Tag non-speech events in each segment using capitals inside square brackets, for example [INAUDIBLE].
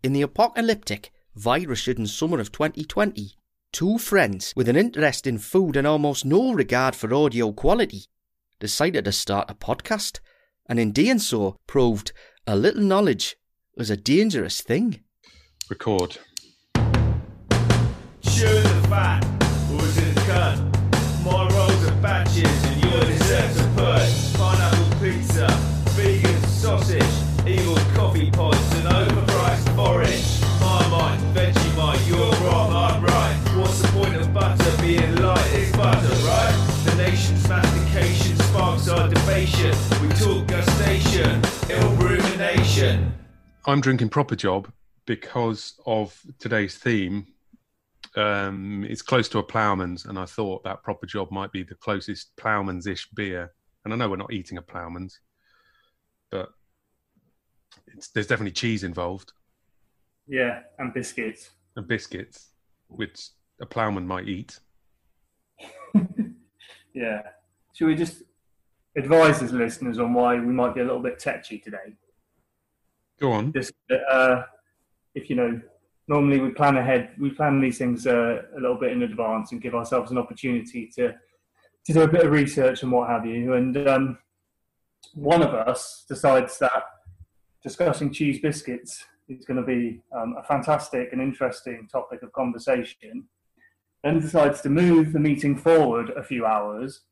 In the apocalyptic, virus ridden summer of 2020, two friends with an interest in food and almost no regard for audio quality decided to start a podcast, and in doing so, proved a little knowledge was a dangerous thing. Record. Sure the fat, who's in the cut? My rolls are batches and your desserts are put. Pineapple pizza, vegan sausage, evil coffee pods I'm drinking proper job because of today's theme. Um, it's close to a ploughman's, and I thought that proper job might be the closest ploughman's ish beer. And I know we're not eating a ploughman's, but it's, there's definitely cheese involved Yeah, and biscuits. and biscuits, which a ploughman might eat. [LAUGHS] Yeah. Should we just advise as listeners on why we might be a little bit tetchy today? Go on. Just uh, if you know, normally we plan ahead, we plan these things uh, a little bit in advance and give ourselves an opportunity to to do a bit of research and what have you. And um, one of us decides that discussing cheese biscuits is going to be um, a fantastic and interesting topic of conversation. Then decides to move the meeting forward a few hours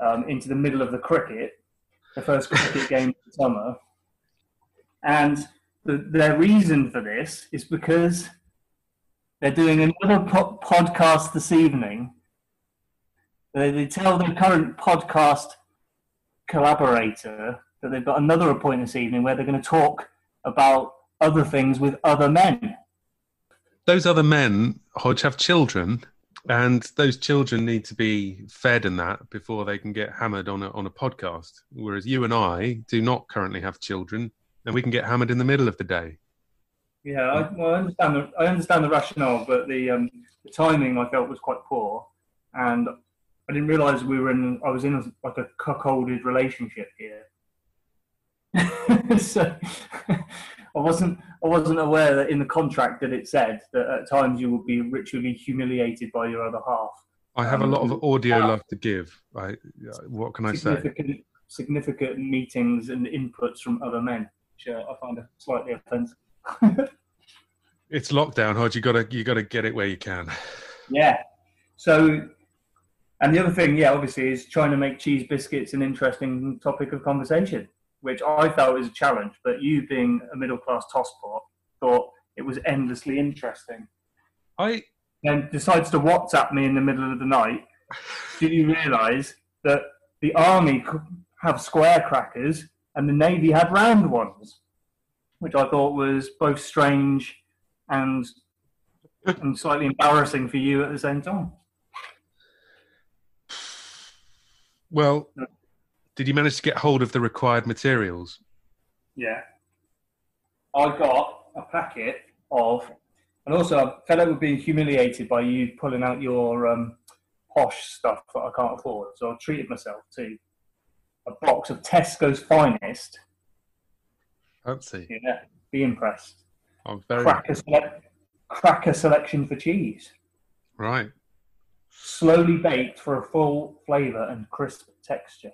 um, into the middle of the cricket, the first cricket [LAUGHS] game of the summer. And the, their reason for this is because they're doing another po- podcast this evening. They, they tell their current podcast collaborator that they've got another appointment this evening where they're going to talk about other things with other men. Those other men, Hodge, have children, and those children need to be fed and that before they can get hammered on a, on a podcast. Whereas you and I do not currently have children, and we can get hammered in the middle of the day. Yeah, I, well, I understand. The, I understand the rationale, but the um, the timing I felt was quite poor, and I didn't realise we were in. I was in a, like a cuckolded relationship here, [LAUGHS] so [LAUGHS] I wasn't. I wasn't aware that in the contract that it said that at times you would be ritually humiliated by your other half. I have a lot of Um, audio love to give. I, what can I say? Significant meetings and inputs from other men, which uh, I find it slightly offensive. It's lockdown, Hodge. You gotta you gotta get it where you can. Yeah. So, and the other thing, yeah, obviously, is trying to make cheese biscuits an interesting topic of conversation, which I felt was a challenge. But you, being a middle class tosspot, thought it was endlessly interesting. I Then decides to WhatsApp me in the middle of the night. Do you realise that the army have square crackers and the navy had round ones, which I thought was both strange and and slightly embarrassing for you at the same time. well, did you manage to get hold of the required materials? Yeah. I got a packet of, and also fed up with being humiliated by you pulling out your um, posh stuff that I can't afford. So I treated myself to a box of Tesco's finest. Fancy. Yeah, be impressed. I'm very Cracker, sele- cracker selection for cheese. right. Slowly baked for a full flavour and crisp texture.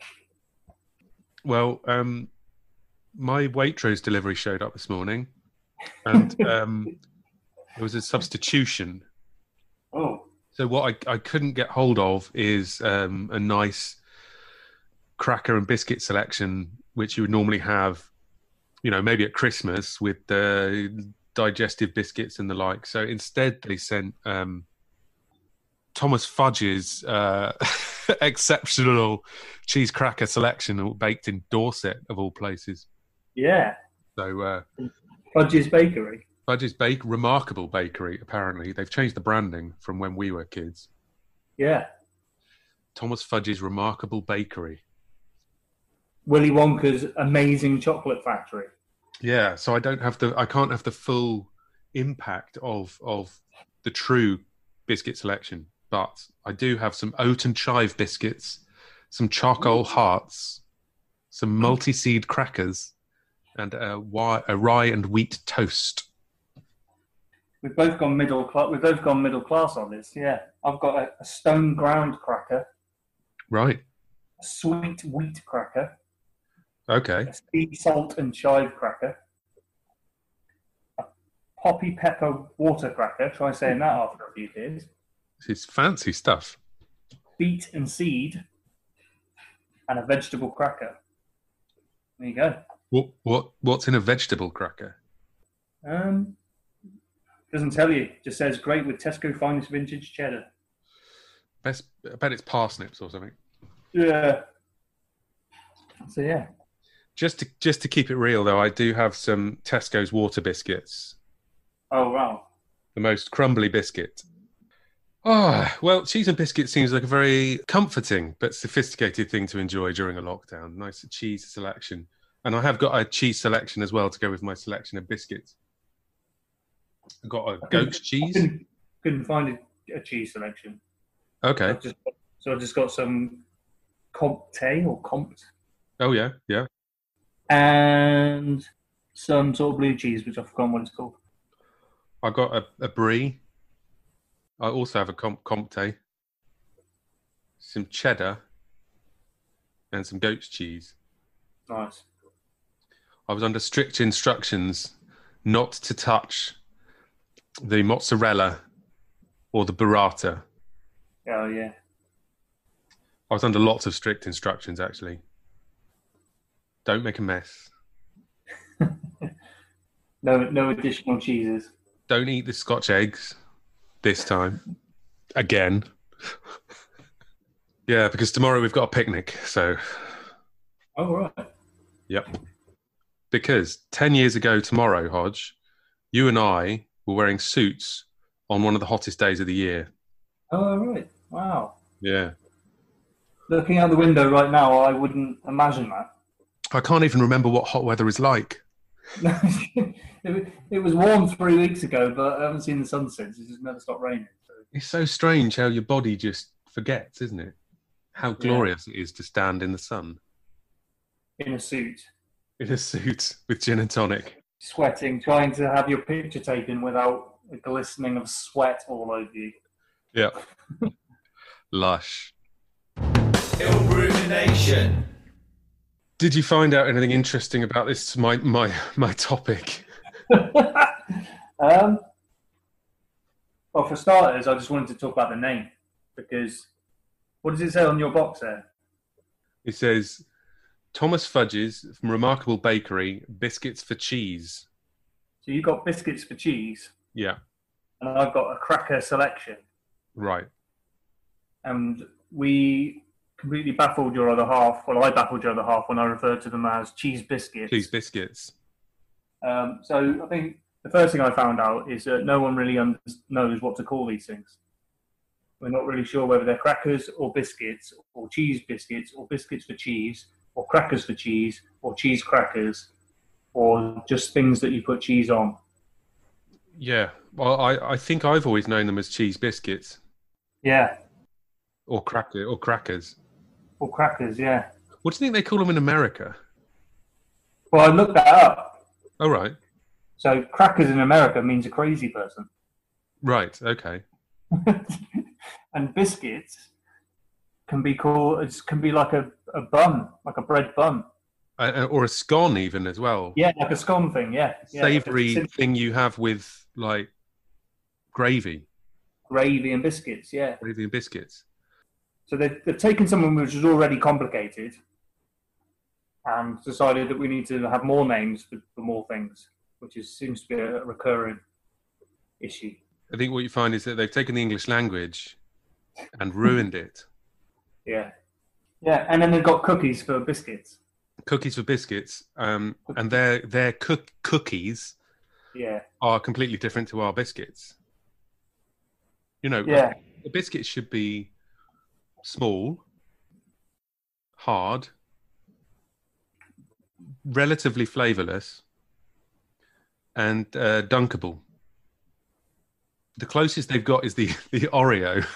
Well, um, my Waitrose delivery showed up this morning, and [LAUGHS] um, it was a substitution. Oh, So what I, I couldn't get hold of is um, a nice cracker and biscuit selection, which you would normally have, you know, maybe at Christmas with the digestive biscuits and the like. So instead, they sent um, Thomas Fudge's uh, [LAUGHS] exceptional cheese cracker selection, baked in Dorset of all places. yeah. So uh, Fudge's Bakery. Fudge's Bake, remarkable bakery. Apparently, they've changed the branding from when we were kids. Yeah. Thomas Fudge's Remarkable Bakery. Willy Wonka's amazing chocolate factory. Yeah, so I don't have the I can't have the full impact of of the true biscuit selection, but I do have some oat and chive biscuits, some charcoal hearts, some multi-seed crackers, and a, a rye and wheat toast. we've both gone middle class. We've both gone middle class on this. Yeah, I've got a, a stone ground cracker, Right. a sweet wheat cracker, Okay. a sea salt and chive cracker, a poppy pepper water cracker. Try saying that after a few days. It's fancy stuff. Beet and seed, and a vegetable cracker. There you go. What what what's in a vegetable cracker? Um, doesn't tell you. Just says great with Tesco finest vintage cheddar. Best, I bet it's parsnips or something. Yeah. So yeah. Just to just to keep it real though, I do have some Tesco's water biscuits, Oh wow. the most crumbly biscuit. Oh, well, cheese and biscuit seems like a very comforting but sophisticated thing to enjoy during a lockdown. Nice cheese selection. And I have got a cheese selection as well to go with my selection of biscuits. I've got a goat's cheese. Couldn't, couldn't find a, a cheese selection. Okay. I've just, so I just got some Comte or Compt Oh, yeah, yeah. And some sort of blue cheese, which I've forgotten what it's called. I got a, a brie. I also have a com- Comte, some cheddar, and some goat's cheese. Nice. I was under strict instructions not to touch the mozzarella or the burrata. Oh yeah. I was under lots of strict instructions actually. Don't make a mess. [LAUGHS] No, no additional cheeses. Don't eat the scotch eggs this time. Again. [LAUGHS] yeah, because tomorrow we've got a picnic, so Oh right. Yep. Because 10 years ago tomorrow, Hodge, you and I were wearing suits on one of the hottest days of the year. Oh right. Wow. Yeah. Looking out the window right now, I wouldn't imagine that. I can't even remember what hot weather is like. [LAUGHS] it, it was warm three weeks ago, but I haven't seen the sun since. It's just never stopped raining. So. It's so strange how your body just forgets, isn't it? How glorious it is to stand in the sun In a suit, in a suit with gin and tonic. sweating, trying to have your picture taken without a glistening of sweat all over you. Yeah. [LAUGHS] Lush. Ill rumination. Did you find out anything interesting about this my my my topic? [LAUGHS] um, well, for starters, I just wanted to talk about the name because what does it say on your box there? It says Thomas Fudge's from Remarkable Bakery, biscuits for cheese. So you got biscuits for cheese, Yeah, and I've got a cracker selection, right. and we completely baffled your other half. Well, I baffled your other half when I referred to them as cheese biscuits. Cheese biscuits. Um, so I think the first thing I found out is that no one really un- knows what to call these things. We're not really sure whether they're crackers or biscuits, or cheese biscuits, or biscuits for cheese, or crackers for cheese, or cheese crackers, or just things that you put cheese on. Yeah. Well, I, I think I've always known them as cheese biscuits Yeah, or cracker or crackers. Or crackers. Yeah. What do you think they call them in America? Well, I looked that up. All right. So crackers in America means a crazy person, Right. Okay. [LAUGHS] and biscuits can be called. It can be like a, a bun, like a bread bun. Uh, or a scone, even as well. Yeah, like a scone thing. Yeah, yeah like Savory sim- thing you have with like gravy, gravy and biscuits. Yeah. gravy and biscuits. So they've, they've taken something which is already complicated and decided that we need to have more names for, for more things, which is, seems to be a recurring issue. I think what you find is that they've taken the English language and ruined it. [LAUGHS] Yeah. Yeah, and then they've got cookies for biscuits. Cookies for biscuits, um, and their their cook cookies Yeah. are completely different to our biscuits. You know, Yeah. a biscuit should be small, hard, relatively flavorless, and uh, dunkable. The closest they've got is the [LAUGHS] the Oreo,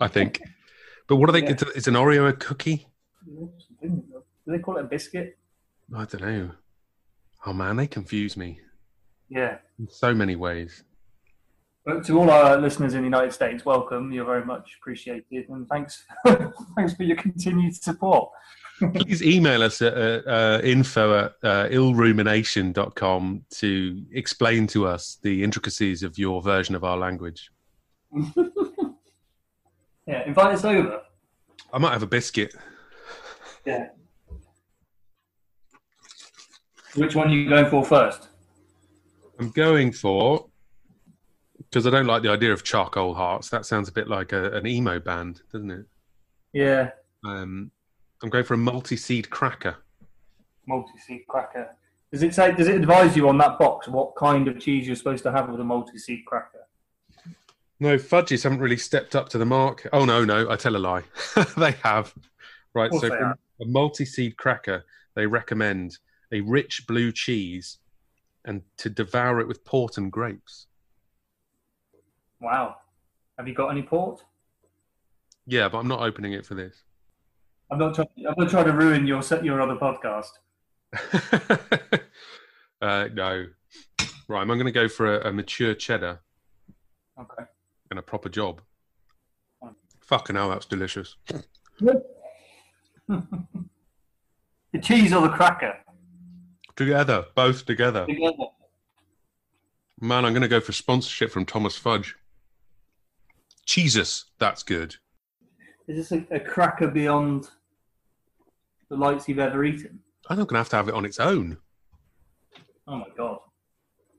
I think. But what are they? Yeah. It's, it's an Oreo a cookie? Do they call it a biscuit? I don't know. Oh man, they confuse me Yeah. in so many ways. But to all our listeners in the United States, welcome. You're very much appreciated, and thanks, [LAUGHS] thanks for your continued support. Please email us at uh, uh, info at uh, illrumination.com to explain to us the intricacies of your version of our language. [LAUGHS] Yeah, invite us over. I might have a biscuit. Yeah. Which one are you going for first? I'm going for because I don't like the idea of charcoal hearts. That sounds a bit like a, an emo band, doesn't it? Yeah, Um, I'm going for a multi-seed cracker. multi-seed cracker. Does it say? Does it advise you on that box what kind of cheese you're supposed to have with a multi-seed cracker? No, fudges haven't really stepped up to the mark. Oh no, no, I tell a lie. [LAUGHS] they have. Right, so have. a multi-seed cracker, they recommend a rich blue cheese and to devour it with port and grapes. Wow. Have you got any port? Yeah, but I'm not opening it for this. I'm not trying. I'm not trying to ruin your your other podcast. [LAUGHS] uh, no. Right, I'm going to go for a, a mature cheddar Okay. and a proper job. Fine. Fucking hell, that's delicious. The cheese or the cracker Together, both together. together. Man, I'm going to go for sponsorship from Thomas Fudge. Jesus, that's good. Is this a, a cracker beyond the likes you've ever eaten? I'm not going to have to have it on its own. Oh my god.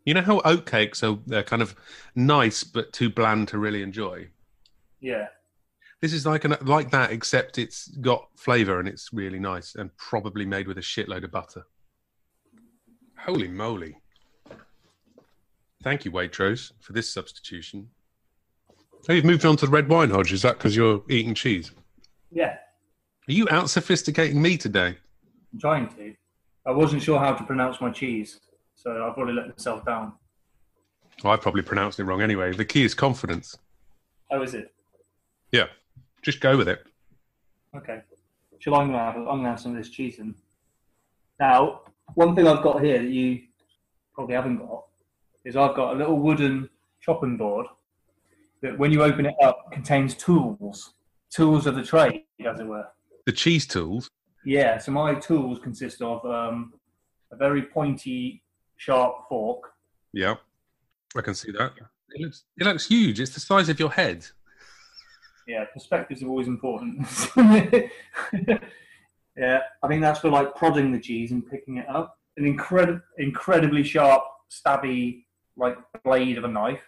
You know how oatcakes are they're kind of nice but too bland to really enjoy. Yeah. This is like an, like that, except it's got flavour and it's really nice and probably made with a shitload of butter. Holy moly! Thank you, Waitrose, for this substitution. Oh, you've moved on to the red wine, Hodge. Is that because you're eating cheese? Yeah. Are you out sophisticating me today? I'm trying to. I wasn't sure how to pronounce my cheese, so I've probably let myself down. Oh, I probably pronounced it wrong anyway. The key is confidence. How is it? Yeah, just go with it. Okay. Shall I have? I'm gonna have some of this cheese in. Now, one thing I've got here that you probably haven't got is I've got a little wooden chopping board that, when you open it up, contains tools, tools of the trade, as it were. The cheese tools. Yeah. So my tools consist of um, a very pointy, sharp fork. Yeah, I can see that. It looks, it looks huge. It's the size of your head. Yeah, perspectives are always important. [LAUGHS] yeah, I think that's for like prodding the cheese and picking it up. An incredible, incredibly sharp, stabby, like blade of a knife,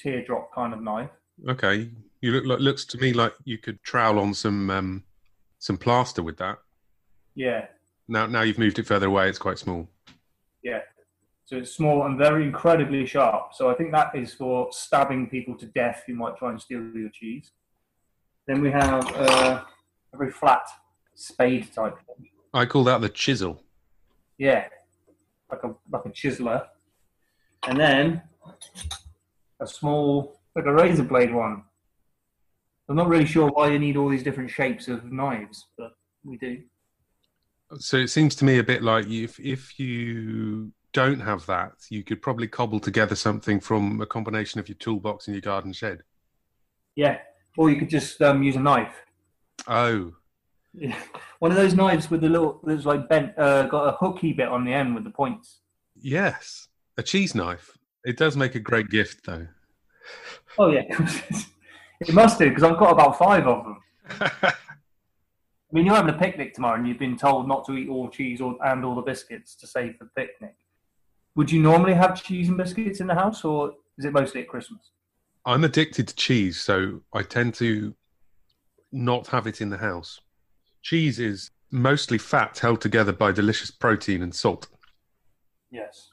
teardrop kind of knife. Okay, you look like looks to me like you could trowel on some um, some plaster with that. Yeah, Now, now you've moved it further away. It's quite small. yeah. So it's small and very incredibly sharp. So I think that is for stabbing people to death who might try and steal your cheese. Then we have uh, a very flat spade type thing. I call that the chisel. Yeah, like a like a chiseler, and then a small like a razor blade one. I'm not really sure why you need all these different shapes of knives, but we do. So it seems to me a bit like if if you don't have that, you could probably cobble together something from a combination of your toolbox and your garden shed. Yeah, or you could just um, use a knife. Oh, Yeah. [LAUGHS] One of those knives with the little that's like bent, uh, got a hooky bit on the end with the points. yes, a cheese knife. It does make a great gift, though. Oh yeah, [LAUGHS] it must do because I've got about five of them. [LAUGHS] I mean, you're having a picnic tomorrow, and you've been told not to eat all cheese or, and all the biscuits to save for the picnic. Would you normally have cheese and biscuits in the house, or is it mostly at Christmas? I'm addicted to cheese, so I tend to not have it in the house. Cheese is mostly fat held together by delicious protein and salt. Yes.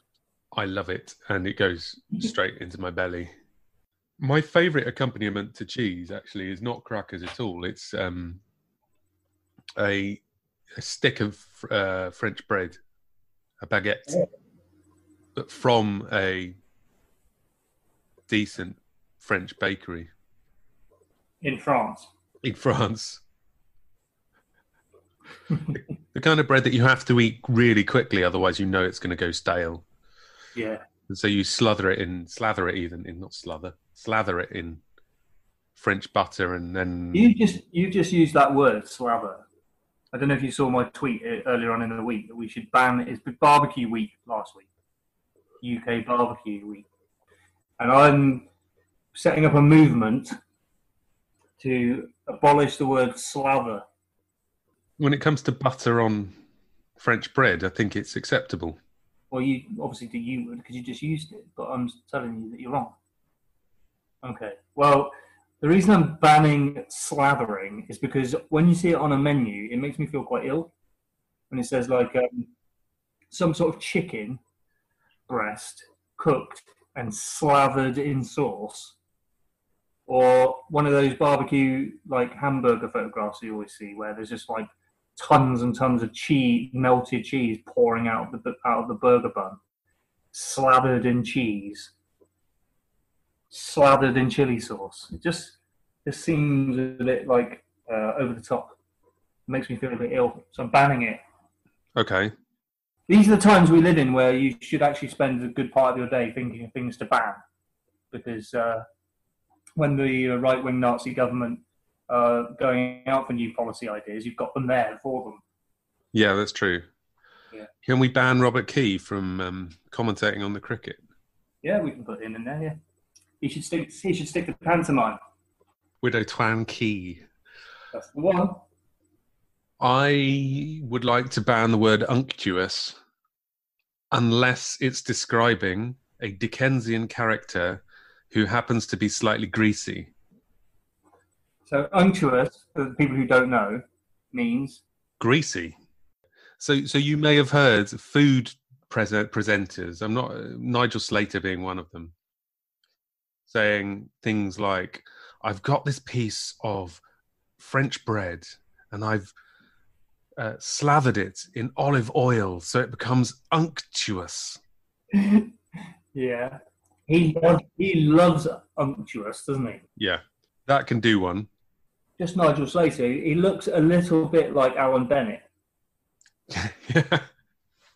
I love it, and it goes [LAUGHS] straight into my belly. My favorite accompaniment to cheese actually is not crackers at all. It's um, a, a stick of uh, French bread, a baguette, but from a decent French bakery In France. in France. [LAUGHS] the kind of bread that you have to eat really quickly, otherwise you know it's going to go stale. Yeah. So you slather it in, slather it even in, not slather, slather it in French butter, and then You just you just used that word slather. I don't know if you saw my tweet uh, earlier on in the week that we should ban it's barbecue week last week, UK barbecue week, and I'm setting up a movement to abolish the word slather. when it comes to butter on French bread, I think it's acceptable. Well, you obviously do you would because you just used it, but I'm telling you that you're wrong. Okay. Well, the reason I'm banning slathering is because when you see it on a menu, it makes me feel quite ill. When it says like um, some sort of chicken breast cooked and slathered in sauce, or one of those barbecue like hamburger photographs you always see where there's just like tons and tons of cheese, melted cheese pouring out of the out of the burger bun, slathered in cheese, slathered in chili sauce. It just it seems a bit like uh, over the top. It makes me feel a bit ill, so I'm banning it. Okay. These are the times we live in where you should actually spend a good part of your day thinking of things to ban, because uh, when the right wing Nazi government uh, going out for new policy ideas, you've got them there for them. Yeah, that's true. Yeah. Can we ban Robert Key from um, commentating on the cricket? Yeah, we can put him in there. Yeah, he should stick. He should stick to pantomime. Widow Twankey. That's the one. I would like to ban the word unctuous unless it's describing a Dickensian character who happens to be slightly greasy. So unctuous, for the people who don't know, means Greasy. So, so you may have heard food present presenters. I'm not Nigel Slater being one of them, saying things like, "I've got this piece of French bread, and I've uh, slathered it in olive oil so it becomes unctuous." [LAUGHS] yeah. He loves, he loves unctuous, doesn't he? Yeah, that can do one. Just Nigel Slater. He looks a little bit like Alan Bennett, [LAUGHS]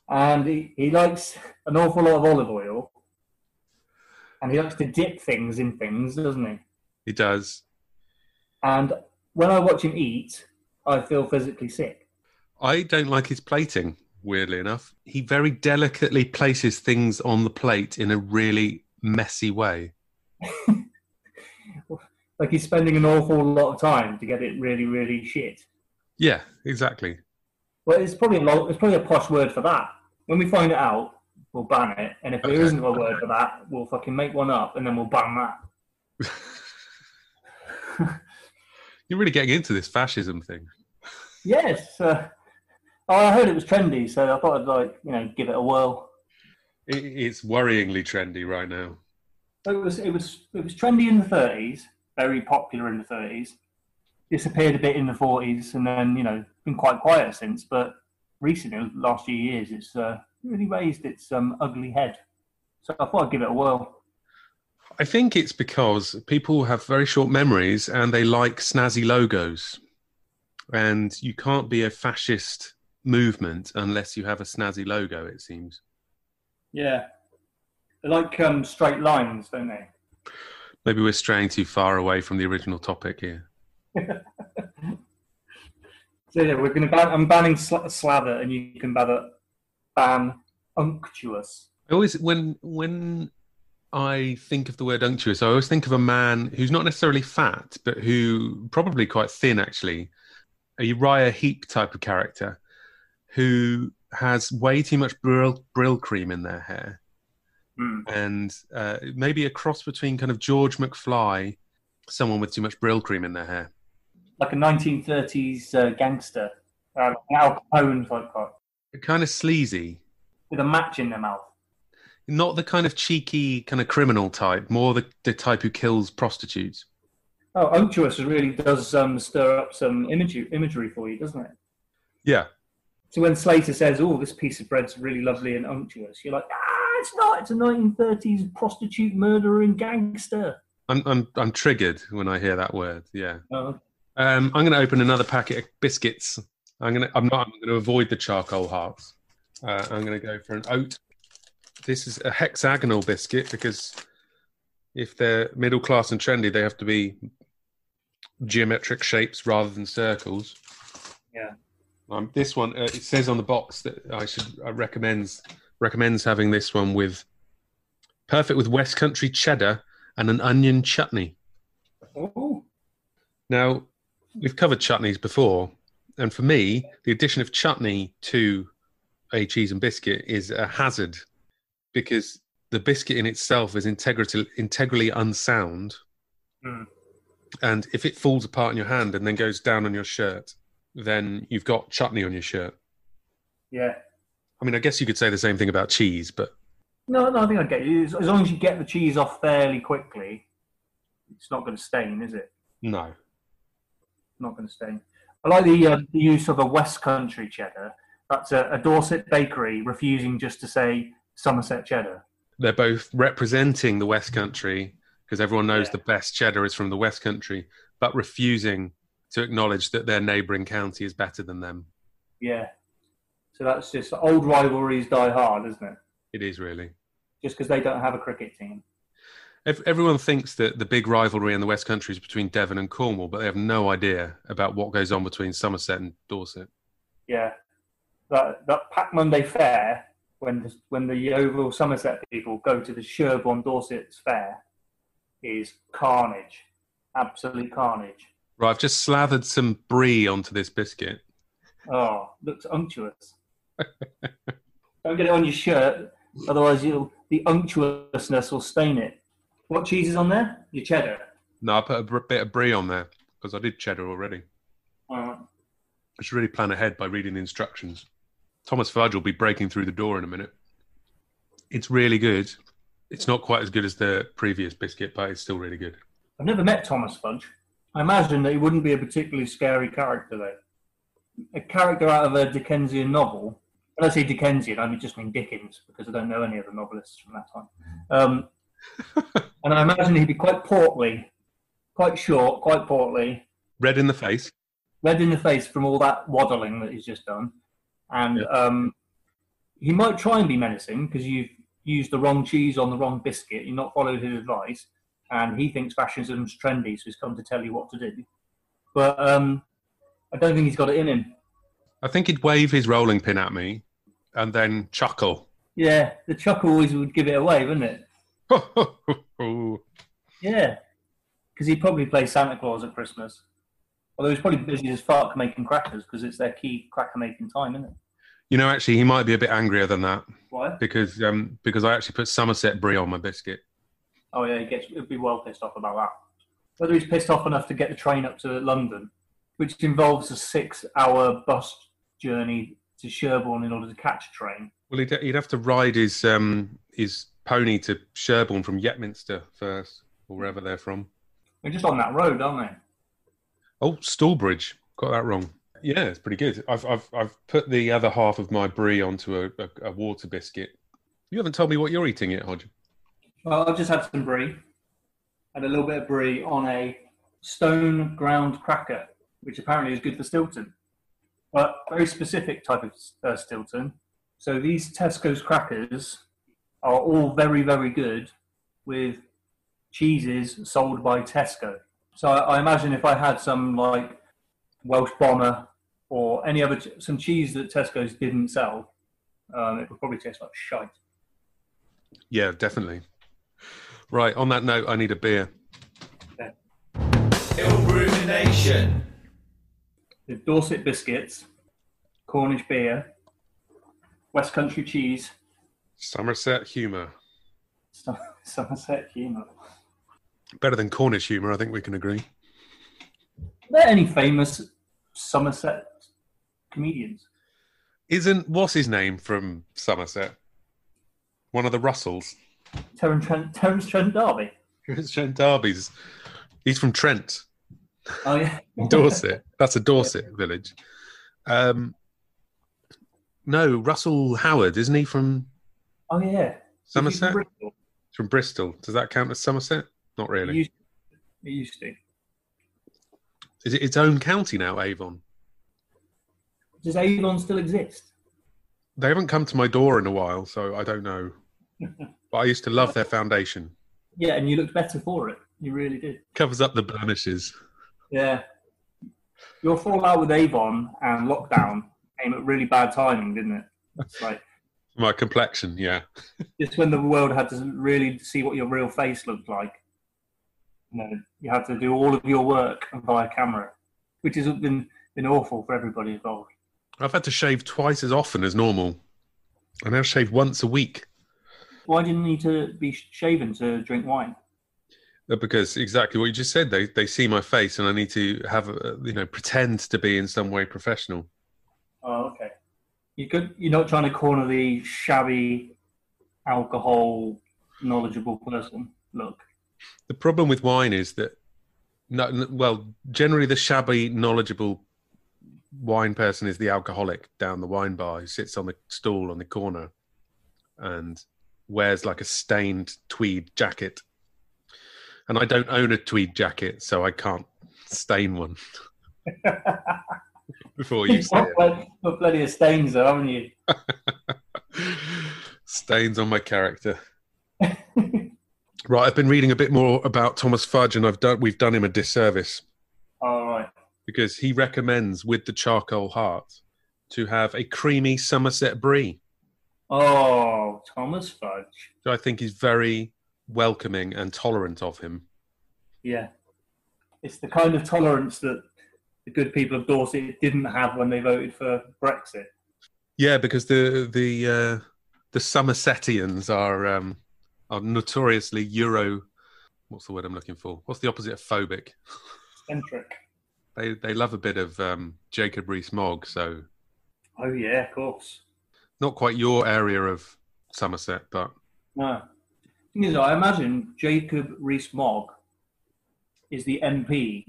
and he, he likes an awful lot of olive oil, and he likes to dip things in things, doesn't he? He does. And when I watch him eat, I feel physically sick. I don't like his plating, weirdly enough. He very delicately places things on the plate in a really messy way. [LAUGHS] Like he's spending an awful lot of time to get it really, really shit. Yeah, exactly. Well, it's probably a it's probably a posh word for that. When we find it out, we'll ban it, and if there Okay. isn't a word for that, we'll fucking make one up, and then we'll ban that. [LAUGHS] You're really getting into this fascism thing. Yes. Uh, oh, I heard it was trendy, so I thought I'd like you know give it a whirl. It's worryingly trendy right now. It was it was it was trendy in the 30s, very popular in the 30s. Disappeared a bit in the 40s, and then you know been quite quiet since. But recently, the last few years, it's uh, really raised its um, ugly head. So I thought I'd give it a whirl. I think it's because people have very short memories and they like snazzy logos. And you can't be a fascist movement unless you have a snazzy logo, it seems. Yeah, they like um, straight lines, don't they? Maybe we're straying too far away from the original topic here. [LAUGHS] So yeah, we're going to ban. I'm banning sl- slather, and you can ban ban unctuous. I always when when I think of the word unctuous, I always think of a man who's not necessarily fat, but who probably quite thin actually, a Uriah Heep type of character, who has way too much brill, Brylcreem in their hair, Hmm. and uh, maybe a cross between kind of George McFly, someone with too much Brylcreem in their hair. Like a 1930s uh, gangster, uh, Al Capone type guy, Kind of sleazy, with a match in their mouth. not the kind of cheeky kind of criminal type, more the, the type who kills prostitutes. Oh, unctuous really does um, stir up some imagery, imagery for you, doesn't it? Yeah, So when Slater says, "Oh, this piece of bread's really lovely and unctuous," you're like, "Ah, it's not. It's a 1930s prostitute murderer and gangster." I'm I'm I'm triggered when I hear that word. Yeah. Oh, Um, I'm going to open another packet of biscuits. I'm going to I'm not I'm going to avoid the charcoal hearts. Uh, I'm going to go for an oat this is a hexagonal biscuit because if they're middle class and trendy, they have to be geometric shapes rather than circles. Yeah. Um, this one, uh, it says on the box that I should I recommends recommends having this one with perfect with West Country cheddar and an onion chutney. Oh, Now, we've covered chutneys before, and for me, the addition of chutney to a cheese and biscuit is a hazard because the biscuit in itself is integrally, integrally unsound. Hmm. And if it falls apart in your hand and then goes down on your shirt, then you've got chutney on your shirt. yeah. I mean, I guess you could say the same thing about cheese, but No, no, I think I get you. As, long as you get the cheese off fairly quickly, it's not going to stain, is it? no. Not going to stain. I like the, uh, the use of a West Country cheddar. That's a, a Dorset bakery refusing just to say Somerset cheddar. They're both representing the West Country because everyone knows Yeah. the best cheddar is from the West Country, but refusing to acknowledge that their neighbouring county is better than them. Yeah. So that's just old rivalries die hard, isn't it? It is really. Just because they don't have a cricket team. Ev- Everyone thinks that the big rivalry in the West Country is between Devon and Cornwall, but they have no idea about what goes on between Somerset and Dorset. Yeah. That that Pack Monday fair, when the, when the Yeovil Somerset people go to the Sherborne Dorset's fair, is carnage. Absolute carnage. Right, I've just slathered some brie onto this biscuit. Oh, looks unctuous. Don't get it on your shirt, otherwise you'll, the unctuousness will stain it. What cheese is on there? Your cheddar. No, I put a br- bit of brie on there because I did cheddar already. Alright. I should really plan ahead by reading the instructions. Thomas Fudge will be breaking through the door in a minute. It's really good. It's not quite as good as the previous biscuit, but it's still really good. I've never met Thomas Fudge. I imagine that he wouldn't be a particularly scary character, though. A character out of a Dickensian novel. When I say Dickensian, I just mean Dickens, because I don't know any other novelists from that time. Um, [LAUGHS] and I imagine he'd be quite portly, quite short, quite portly, Red in the face. red in the face from all that waddling that he's just done. And Yeah. um, he might try and be menacing because you've used the wrong cheese on the wrong biscuit, you've not followed his advice, and he thinks fascism's trendy, so he's come to tell you what to do. But um, I don't think he's got it in him. I think he'd wave his rolling pin at me and then chuckle. Yeah, the chuckle always would give it away, wouldn't it? [LAUGHS] Yeah, because he'd probably play Santa Claus at Christmas. Although he's probably busy as fuck making crackers because it's their key cracker making time, isn't it? you know, actually, he might be a bit angrier than that Why? because um, because I actually put Somerset brie on my biscuit. Oh yeah, he gets he'd be well pissed off about that. Whether he's pissed off enough to get the train up to London, which involves a six-hour bus journey to Sherborne in order to catch a train. Well, he'd, he'd have to ride his um, his pony to Sherborne from Yetminster first, or wherever they're from. They're just on that road, aren't they? Oh, Stalbridge. Got that wrong. Yeah, it's pretty good. I've I've I've put the other half of my brie onto a, a, a water biscuit. You haven't told me what you're eating yet, Hodge. Well, I've just had some brie. Had a little bit of brie on a stone ground cracker, which apparently is good for Stilton, but very specific type of uh, Stilton. So these Tesco's crackers are all very, very good with cheeses sold by Tesco. So I, I imagine if I had some like Welsh Bomber or any other some cheese that Tesco's didn't sell, um, it would probably taste like shite. Yeah, definitely. Right. On that note, I need a beer. Ill rumination. The Dorset biscuits, Cornish beer, West Country cheese, Somerset humour. Som- [LAUGHS] Somerset humour. Better than Cornish humour, I think we can agree. Are there any famous Somerset comedians? Isn't what's his name from Somerset? One of the Russells. Terence Trent, Terence Trent D'Arby. It's Trent Darby's. He's from Trent, Oh yeah, Dorset. That's a Dorset village. Um, no, Russell Howard, isn't he from Oh yeah. Somerset? Bristol. From Bristol. Does that count as Somerset? Not really. used, it used to. Is it its own county now, Avon? Does Avon still exist? They haven't come to my door in a while, so I don't know. [LAUGHS] but I used to love their foundation. Yeah, and you looked better for it. You really did. Covers up the blemishes. Yeah. Your fallout with Avon and lockdown came at really bad timing, didn't it? It's [LAUGHS] like My complexion, yeah. just when the world had to really see what your real face looked like. You know, you had to do all of your work via camera, which has been been awful for everybody involved. I've had to shave twice as often as normal. I now shave once a week. Why didn't you need to be shaven to drink wine? Uh, Because exactly what you just said, they they see my face, and I need to have a, you know pretend to be in some way professional. Oh, okay. You could. You're not trying to corner the shabby, alcohol knowledgeable person. Look. The problem with wine is that, no, well, generally the shabby, knowledgeable wine person is the alcoholic down the wine bar who sits on the stool on the corner and wears like a stained tweed jacket. And I don't own a tweed jacket, so I can't stain one [LAUGHS] before you You've say got it. got plenty of stains, though, haven't you? [LAUGHS] Stains on my character. Right, I've been reading a bit more about Thomas Fudge, and I've done we've done him a disservice All right. because he recommends with the charcoal heart to have a creamy Somerset brie. Oh, Thomas Fudge. So I think he's very welcoming and tolerant of him. Yeah. It's the kind of tolerance that the good people of Dorset didn't have when they voted for Brexit. Yeah, because the the uh, the Somersetians are um, are notoriously Euro. What's the word I'm looking for? What's the opposite of phobic? Centric. [LAUGHS] They they love a bit of um, Jacob Rees-Mogg, so Oh, yeah, of course. not quite your area of Somerset, but No. Thing is, I imagine Jacob Rees-Mogg is the MP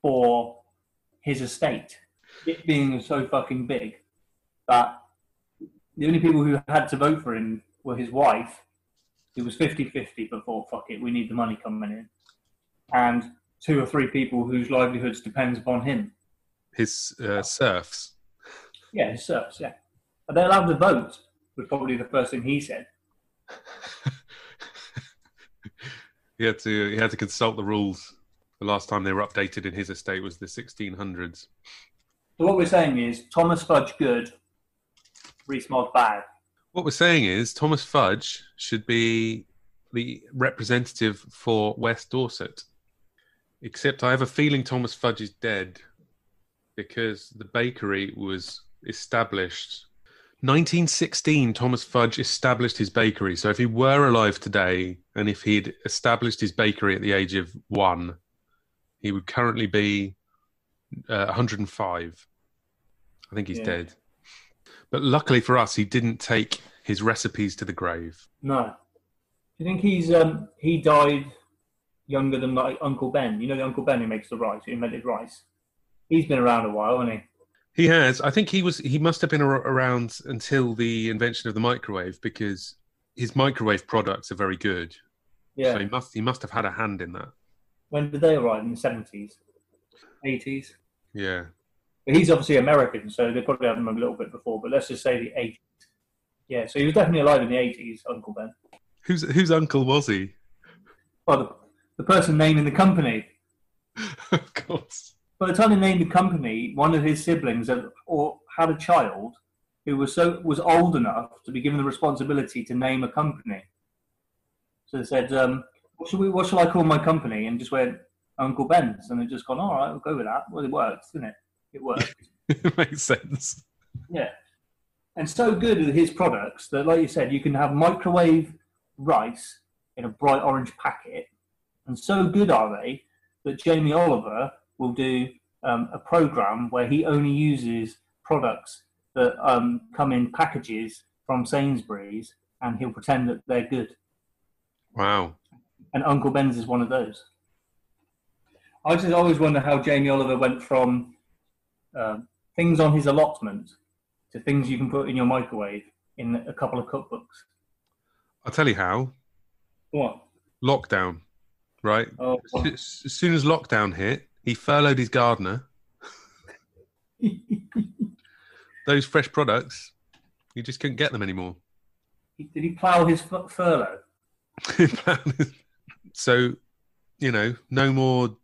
for his estate. It being so fucking big that the only people who had to vote for him were his wife, who was 50-50 but thought, fuck it, we need the money coming in, and two or three people whose livelihoods depends upon him. his uh, serfs. Yeah, his serfs, yeah. Are they allowed to vote? Was probably the first thing he said. He had to he had to consult the rules. The last time they were updated in his estate was the 1600s. So what we're saying is Thomas Fudge good, Rees-Mogg bad. What we're saying is Thomas Fudge should be the representative for West Dorset. Except I have a feeling Thomas Fudge is dead because the bakery was established 1916 Thomas Fudge established his bakery. So if he were alive today and if he'd established his bakery at the age of 1, he would currently be uh, 105. I think he's Yeah. dead. But luckily for us, he didn't take his recipes to the grave. No. Do you think he's um he died younger than like Uncle Ben? You know the Uncle Ben who makes the rice, who invented rice. He's been around a while, hasn't he? He has. I think he was. He must have been around until the invention of the microwave because his microwave products are very good. Yeah. So he must. He must have had a hand in that. When did they arrive? In the seventies, eighties. Yeah. But he's obviously American, so they probably had him a little bit before. But let's just say the eighties. Yeah, so he was definitely alive in the eighties, Uncle Ben. Whose whose uncle was he? Well, the, the person naming the company. [LAUGHS] of course. By the time they named the company, one of his siblings had, or had a child who was so was old enough to be given the responsibility to name a company. So they said, um, "What should we? What shall I call my company?" And just went Uncle Ben's, and they just gone, "All right, we'll go with that." Well, it worked, didn't it? It worked. [LAUGHS] it makes sense. yeah. And so good are his products that, like you said, you can have microwave rice in a bright orange packet, and so good are they that Jamie Oliver will do um, a program where he only uses products that um, come in packages from Sainsbury's, and he'll pretend that they're good. Wow. And Uncle Ben's is one of those. I just always wonder how Jamie Oliver went from um, things on his allotment to things you can put in your microwave in a couple of cookbooks. I'll tell you how. What? Lockdown, right? Oh, as soon as lockdown hit, he furloughed his gardener. [LAUGHS] Those fresh products, you just couldn't get them anymore. Did he plough his fu- furlough? [LAUGHS] so, you know, no more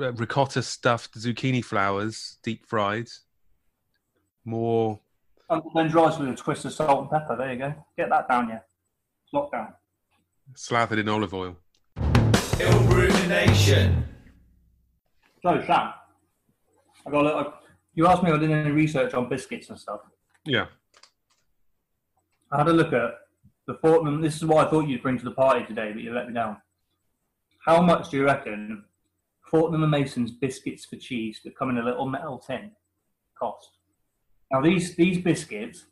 uh, ricotta stuffed zucchini flowers, deep fried. More. Uncle Ben's rice with a twist of salt and pepper. There you go. Get that down, yeah. It's locked down. Slathered in olive oil. Ill rumination. So, Sam, I got a little, you asked me if I did any research on biscuits and stuff. Yeah. I had a look at the Fortnum. This is what I thought you'd bring to the party today, but you let me down. How much do you reckon Fortnum and Mason's biscuits for cheese that come in a little metal tin cost? Now these these biscuits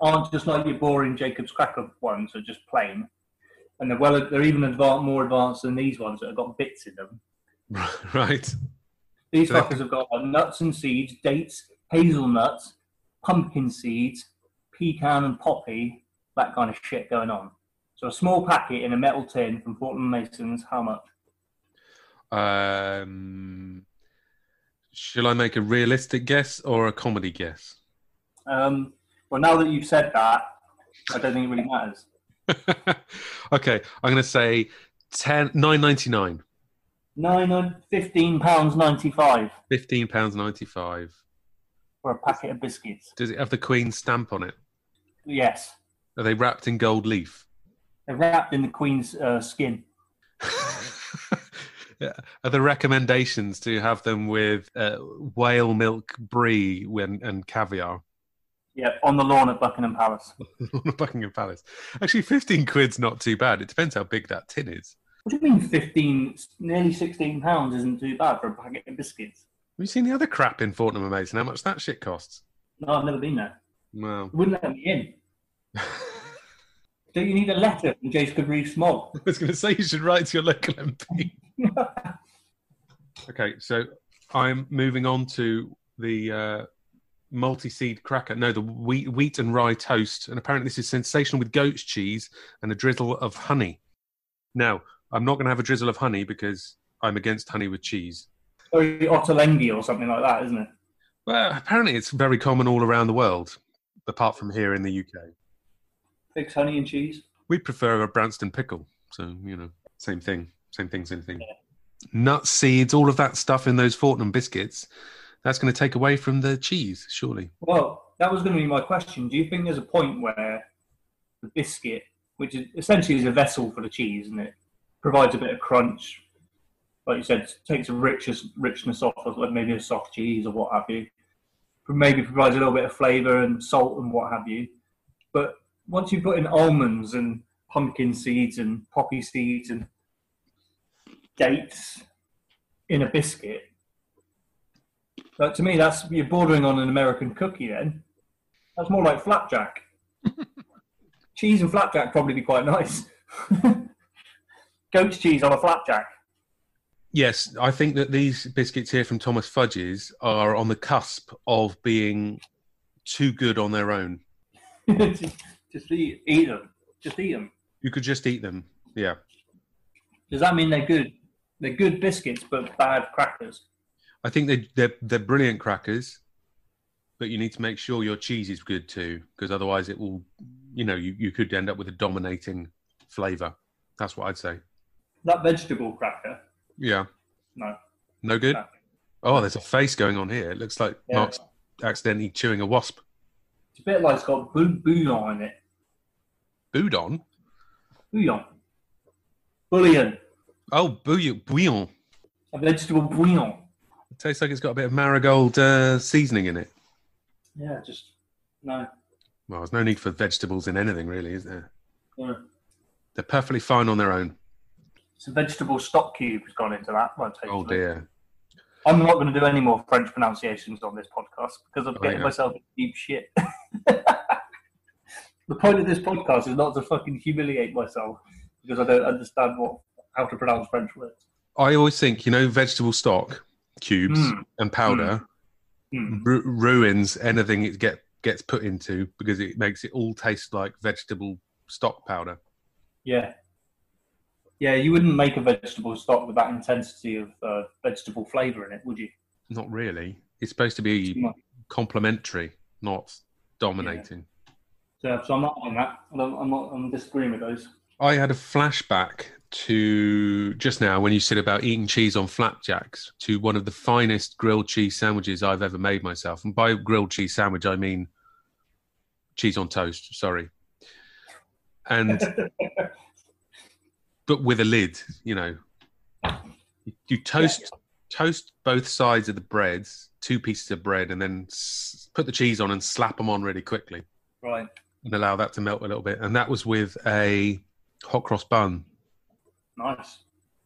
aren't just like your boring Jacob's cracker ones, are just plain, and they're well they're even advanced, more advanced than these ones that have got bits in them. [LAUGHS] right. These So fuckers have got nuts and seeds, dates, hazelnuts, pumpkin seeds, pecan and poppy, that kind of shit going on. So a small packet in a metal tin from Fortnum and Mason's, how much? Um, shall I make a realistic guess or a comedy guess? Um, well, now that you've said that, I don't think it really matters. [LAUGHS] okay, I'm going to say 10, 9.99, Nine and fifteen pounds ninety-five 15 pounds 95. for a packet of biscuits. Does it have the Queen's stamp on it? Yes, Are they wrapped in gold leaf? they're wrapped in the Queen's uh, skin. [LAUGHS] Yeah. Are the recommendations to have them with uh, whale milk brie when, and caviar? Yeah, on the lawn at Buckingham Palace. [LAUGHS] Buckingham Palace. Actually, 15 quid's not too bad. It depends how big that tin is. What do you mean fifteen? Nearly sixteen pounds isn't too bad for a packet of biscuits. Have you seen the other crap in Fortnum and Mason? How much that shit costs? No, I've never been there. Well, They wouldn't let me in. [LAUGHS] Don't you need a letter from Jacob Rees-Mogg? I was going to say you should write to your local MP. [LAUGHS] Okay, so I'm moving on to the uh, multi-seed cracker. No, the wheat, wheat and rye toast, and apparently this is sensational with goat's cheese and a drizzle of honey. Now, I'm not going to have a drizzle of honey because I'm against honey with cheese. Oh, or Ottolenghi or something like that, isn't it? Well, apparently it's very common all around the world, apart from here in the UK. Fix honey and cheese. We prefer a Branston pickle, so you know, same thing, same thing, same thing. Nuts, seeds, all of that stuff in those Fortnum biscuits. That's going to take away from the cheese, surely. Well, that was going to be my question. Do you think there's a point where the biscuit, which is essentially is a vessel for the cheese, isn't it provides a bit of crunch, like you said, takes a richness richness off of like maybe a soft cheese or what have you. Maybe provides a little bit of flavour and salt and what have you. But once you put in almonds and pumpkin seeds and poppy seeds and dates in a biscuit, but to me, that's you're bordering on an American cookie. Then that's more like flapjack. [LAUGHS] cheese and flapjack probably be quite nice. [LAUGHS] Goat's cheese on a flapjack. Yes, I think that these biscuits here from Thomas Fudge's are on the cusp of being too good on their own. just, [LAUGHS] just eat, eat them. Just eat them. You could just eat them. Yeah. Does that mean they're good? They're good biscuits, but bad crackers. I think they they're they're brilliant crackers, but you need to make sure your cheese is good too, because otherwise it will, you know, you, you could end up with a dominating flavour. That's what I'd say. That vegetable cracker, Yeah. no. No good. no. Oh, there's a face going on here. It looks like Yeah. Mark's accidentally chewing a wasp. It's a bit like it's got bou- bouillon in it. Boudon. Bouillon. Bouillon. Oh, bouillon. Bouillon. A vegetable bouillon. It tastes like it's got a bit of marigold uh, seasoning in it. Yeah, just no. Well, there's no need for vegetables in anything, really, is there? Yeah. They're perfectly fine on their own. Some vegetable stock cube has gone into that. Take Oh dear. I'm not going to do any more French pronunciations on this podcast because I'm Oh, getting yeah. myself in deep shit. [LAUGHS] the point of this podcast is not to fucking humiliate myself because I don't understand what how to pronounce French words. I always think, you know, vegetable stock cubes Mm. and powder Hmm. ru- ruins anything it get gets put into because it makes it all taste like vegetable stock powder. Yeah. Yeah, you wouldn't make a vegetable stock with that intensity of uh, vegetable flavour in it, would you? Not really. It's supposed to be complementary, not dominating. So, so I'm not on that. I'm, I'm not. I'm disagreeing with those. I had a flashback to just now when you said about eating cheese on flapjacks to one of the finest grilled cheese sandwiches I've ever made myself. And by grilled cheese sandwich, I mean cheese on toast. Sorry, and [LAUGHS] but with a lid. You know, you toast toast both sides of the breads, two pieces of bread, and then s- put the cheese on and slap them on really quickly Right. and allow that to melt a little bit. And that was with a hot cross bun. Nice.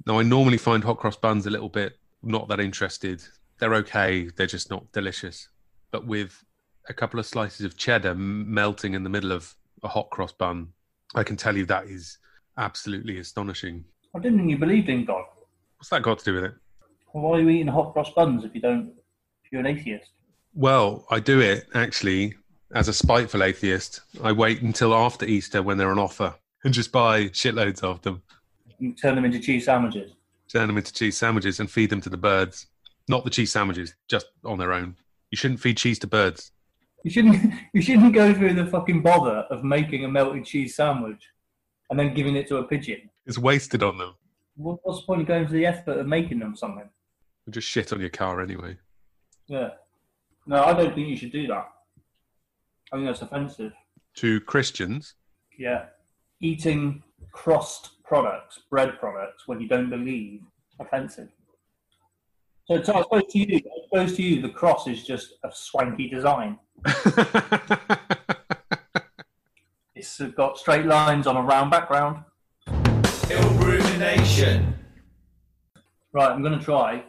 Now, I normally find hot cross buns a little bit not that interested. They're okay, they're just not delicious. But with a couple of slices of cheddar melting in the middle of a hot cross bun, I can tell you that is absolutely astonishing. I didn't think you believed in God. What's that got to do with it? Well, why are you eating hot cross buns if you don't? If you're an atheist. Well, I do it actually as a spiteful atheist. I wait until after Easter when they're on offer and just buy shitloads of them, You turn them into cheese sandwiches. turn them into cheese sandwiches and feed them to the birds. Not the cheese sandwiches, just on their own. You shouldn't feed cheese to birds. You shouldn't. [LAUGHS] You shouldn't go through the fucking bother of making a melted cheese sandwich and then giving it to a pigeon. It's wasted on them. What, what's the point of going through the effort of making them something? You Just shit on your car anyway. Yeah. No, I don't think you should do that. I think that's offensive. To Christians, Yeah. Eating crossed products, bread products, when you don't believe, offensive. So, so I suppose to you, I suppose to you, the cross is just a swanky design. [LAUGHS] It's got straight lines on a round background. Ill rumination. Right, I'm going to try.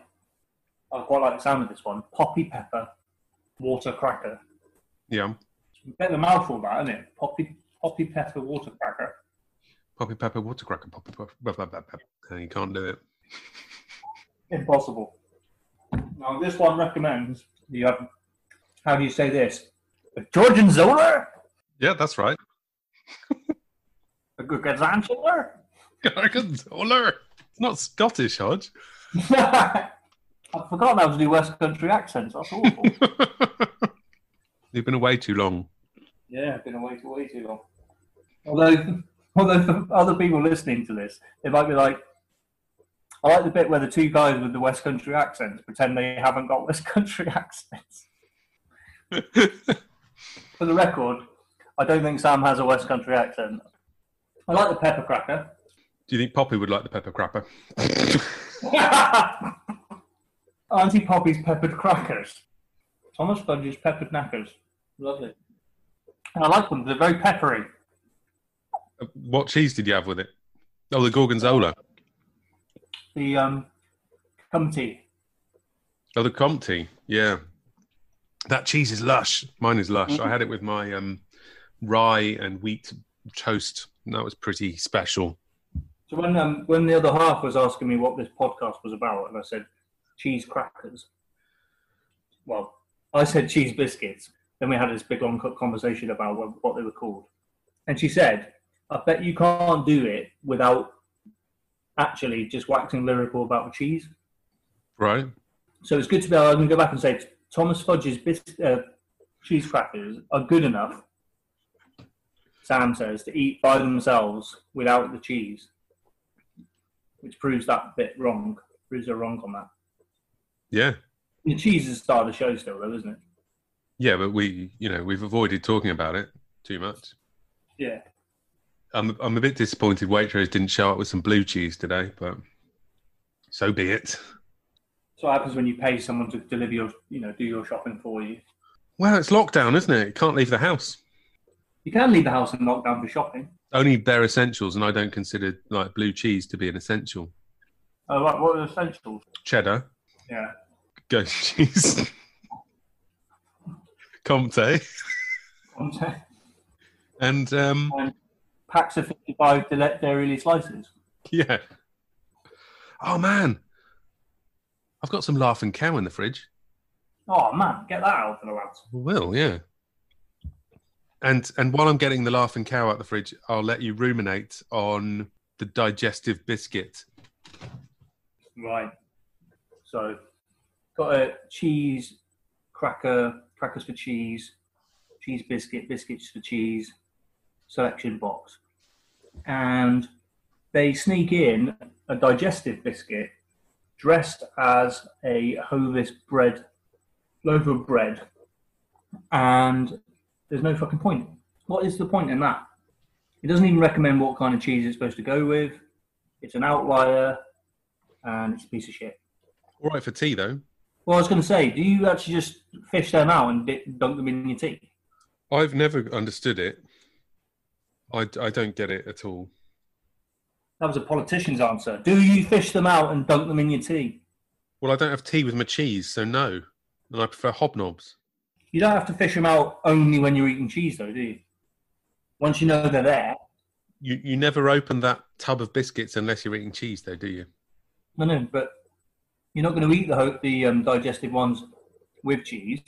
I quite like the sound of this one. Poppy pepper, water cracker. yeah. It's a bit of a mouthful, that, isn't it? Poppy, poppy pepper, water cracker. Poppy pepper, water cracker, poppy pepper. blah, blah, blah, blah. You can't do it. Impossible. Now, this one recommends you have, um, how do you say this? A Georgian Zola? Yeah, that's right. A Gorgonzola? [LAUGHS] Gorgonzola. It's not Scottish, Hodge. [LAUGHS] I forgot how to do West Country accents. That's awful. [LAUGHS] You've been away too long. yeah, I've been away for way too long. Although, although for other people listening to this, it might be like, I like the bit where the two guys with the West Country accents pretend they haven't got West Country accents. For the record, I don't think Sam has a West Country accent. I like the pepper cracker. Do you think Poppy would like the pepper cracker? [LAUGHS] Auntie Poppy's peppered crackers. Thomas Fudge's peppered knackers. Lovely. And I like them. They're very peppery. What cheese did you have with it? Oh, the Gorgonzola. The um, Comté. Oh, the Comté. Yeah. That cheese is lush. Mine is lush. I had it with my um, rye and wheat toast. That was pretty special. So when um, when the other half was asking me what this podcast was about, and I said cheese crackers. Well, I said cheese biscuits. Then we had this big long conversation about what, what they were called, and she said, "I bet you can't do it without actually just waxing lyrical about the cheese." Right? So it's good to be able to go back and say Thomas Fudge's bis- uh, cheese crackers are good enough. Sam says to eat by themselves without the cheese, which proves that bit wrong. Proves they're wrong on that. Yeah. The cheese is the star of the show still, though, isn't it? Yeah, but we, you know, we've avoided talking about it too much. Yeah. I'm, I'm a bit disappointed Waitrose didn't show up with some blue cheese today, but so be it. So what happens when you pay someone to deliver your, you know, do your shopping for you? Well, it's lockdown, isn't it? You can't leave the house. You can leave the house and lock down for shopping. Only bare essentials, and I don't consider like blue cheese to be an essential. Oh, right. What are the essentials? Cheddar, Yeah. goat [LAUGHS] cheese, Comte, Comte. and um, Packs of 55 Deli- Dairy slices. yeah. Oh man, I've got some laughing cow in the fridge. Oh, man. Get that out for the lads. Will yeah. And and while I'm getting the laughing cow out the fridge, I'll let you ruminate on the digestive biscuit. Right. So, got a cheese cracker, crackers for cheese, cheese biscuit, biscuits for cheese, selection box, and they sneak in a digestive biscuit dressed as a Hovis bread loaf of bread, and there's no fucking point. What is the point in that? It doesn't even recommend what kind of cheese it's supposed to go with. It's an outlier, and it's a piece of shit. All right for tea though. Well, I was going to say, do you actually just fish them out and di- dunk them in your tea? I've never understood it. I, I don't get it at all. That was a politician's answer. Do you fish them out and dunk them in your tea? Well, I don't have tea with my cheese, so no. And I prefer hobnobs. You don't have to fish them out only when you're eating cheese, though, do you? Once you know they're there. You you never open that tub of biscuits unless you're eating cheese, though, do you? No, no, but you're not going to eat the ho- the um, digestive ones with cheese.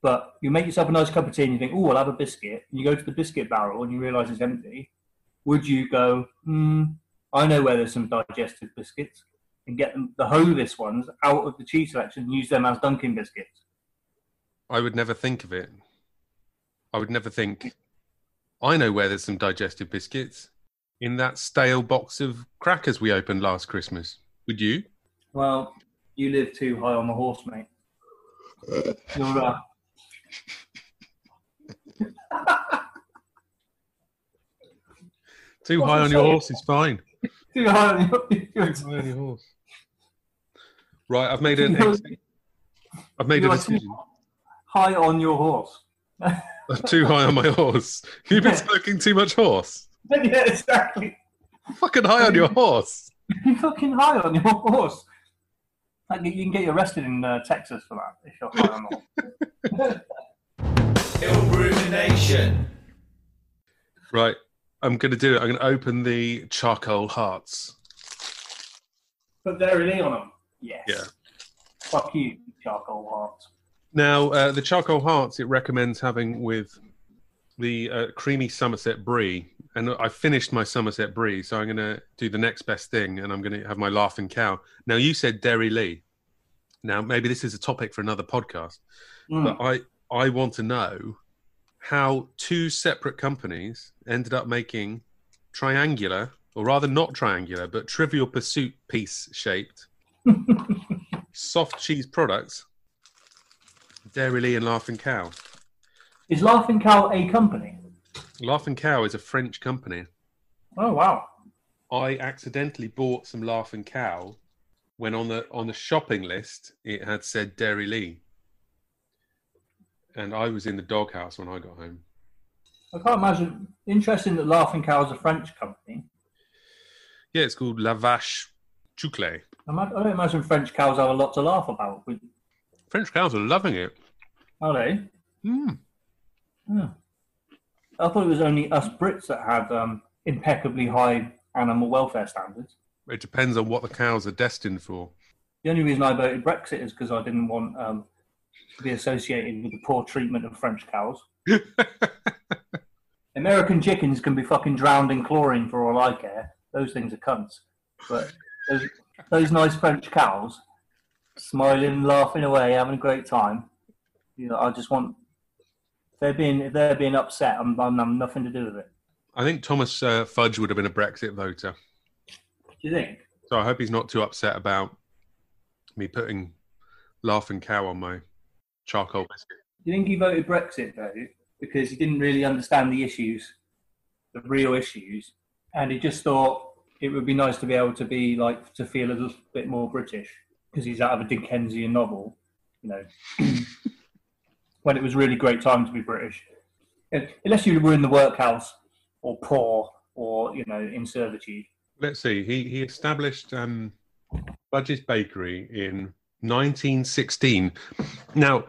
But you make yourself a nice cup of tea and you think, oh, I'll have a biscuit. And you go to the biscuit barrel and you realise it's empty. Would you go, hmm, I know where there's some digestive biscuits and get them, the Hovis ones out of the cheese selection and use them as Dunkin' biscuits? I would never think of it. I would never think. I know where there's some digestive biscuits in that stale box of crackers we opened last Christmas. Would you? Well, you live too high on the horse, mate. You're, uh, Too high on your horse is fine. too high on your high on your horse. Right, I've made an. [LAUGHS] Ex- I've made a decision. High on your horse. I'm [LAUGHS] too high on my horse. You've been smoking too much horse. [LAUGHS] yeah, exactly. Fucking high on your horse. You're fucking high on your horse. Like, you can get arrested in uh, Texas for that if you're high on the horse. [LAUGHS] Ill rumination. Right, I'm going to do it. I'm going to open the charcoal hearts. Put Dairylea on them. Yes. Yeah. Fuck you, charcoal heart. Now, uh, the charcoal hearts it recommends having with the uh, creamy Somerset brie, and I finished my Somerset brie, so I'm going to do the next best thing, and I'm going to have my laughing cow. Now, you said Dairylea. Now, maybe this is a topic for another podcast, Mm. but I I want to know how two separate companies ended up making triangular, or rather not triangular, but Trivial Pursuit piece shaped [LAUGHS] soft cheese products. Dairylea and Laughing Cow. Is Laughing Cow a company? Laughing Cow is a French company. Oh, wow. I accidentally bought some Laughing Cow when on the on the shopping list it had said Dairylea. And I was in the doghouse when I got home. I can't imagine. Interesting that Laughing Cow is a French company. Yeah, it's called La Vache Chouclé. I don't imagine French cows have a lot to laugh about. French cows are loving it. Are they? Mm. Yeah. I thought it was only us Brits that had um, impeccably high animal welfare standards. It depends on what the cows are destined for. The only reason I voted Brexit is because I didn't want um, to be associated with the poor treatment of French cows. [LAUGHS] American chickens can be fucking drowned in chlorine for all I care. Those things are cunts. But those, those nice French cows, smiling, laughing away, having a great time. You know, I just want. If they're being if they're being upset, I'm, I'm, I'm nothing to do with it. I think Thomas uh, Fudge would have been a Brexit voter. Do you think? So I hope he's not too upset about me putting Laughing Cow on my charcoal biscuit. Do you think he voted Brexit though because he didn't really understand the issues, the real issues, and he just thought it would be nice to be able to be like to feel a little bit more British because he's out of a Dickensian novel, you know, [LAUGHS] when it was really great time to be British, unless you were in the workhouse or poor or you know in servitude. Let's see. He he established um, Fudge's Bakery in 1916. Now,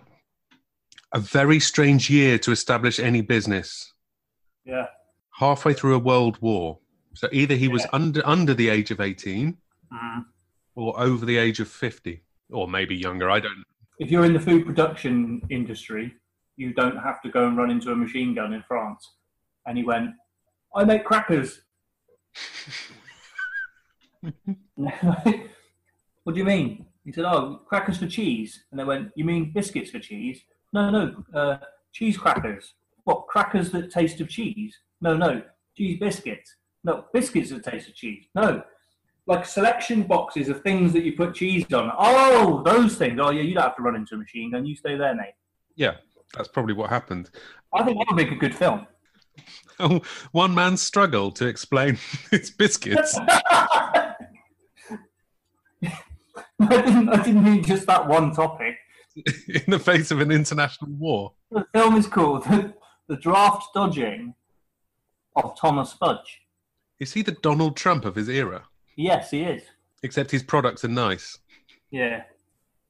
a very strange year to establish any business. Yeah, Halfway through a world war. So either he was under under the age of 18 Mm. or over the age of 50, or maybe younger. I don't. If you're in the food production industry, you don't have to go and run into a machine gun in France. And he went, I make crackers. [LAUGHS] what do you mean? He said, Oh, crackers for cheese. And they went, You mean biscuits for cheese? No, no, uh, cheese crackers. What, crackers that taste of cheese? No, no, cheese biscuits. No, biscuits that taste of cheese. No, like selection boxes of things that you put cheese on. Oh, those things. Oh yeah, you don't have to run into a machine, then you stay there, mate. Yeah, that's probably what happened. I think that would make a good film. Oh, [LAUGHS] one man's struggle to explain [LAUGHS] its biscuits. [LAUGHS] I didn't. I didn't mean just that one topic. in the face of an international war. The film is called "The, the Draft Dodging of Thomas Fudge." Is he the Donald Trump of his era? Yes, he is. Except his products are nice. Yeah,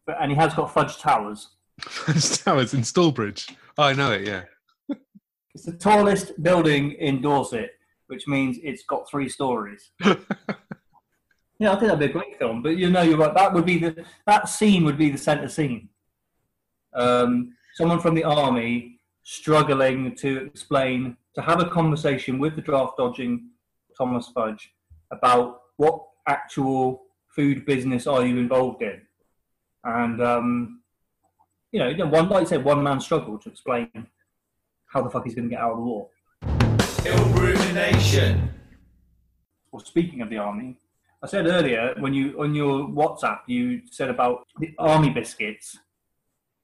but and he has got fudge towers. Fudge Towers in Stalbridge. Oh, I know it, yeah. [LAUGHS] It's the tallest building in Dorset, which means it's got three stories. [LAUGHS] yeah, I think that'd be a great film. But you know, you're right. That would be the that scene would be the centre scene. Um, someone from the army struggling to explain to have a conversation with the draft dodging Thomas Fudge about what actual food business are you involved in, and um, you know, one like I said, one man struggle to explain how the fuck he's going to get out of the war. Ill rumination. Well, speaking of the army, I said earlier when you on your WhatsApp you said about the army biscuits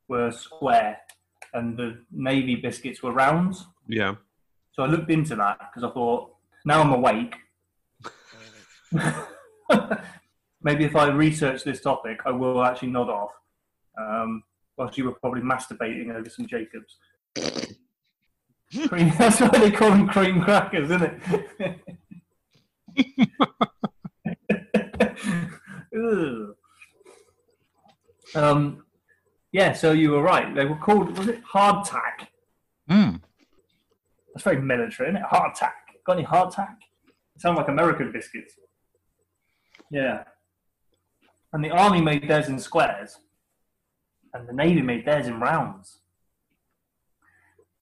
were square and the navy biscuits were round. Yeah. So I looked into that because I thought now I'm awake. [LAUGHS] Maybe if I research this topic, I will actually nod off. Um, whilst you were probably masturbating over some Jacobs. [LAUGHS] cream, that's why they call them cream crackers, isn't it? [LAUGHS] Um, yeah, so you were right. They were called, was it hardtack? Mm. That's very military, isn't it? Hardtack. Got any hardtack? Sound like American biscuits. Yeah. And the army made theirs in squares, and the navy made theirs in rounds.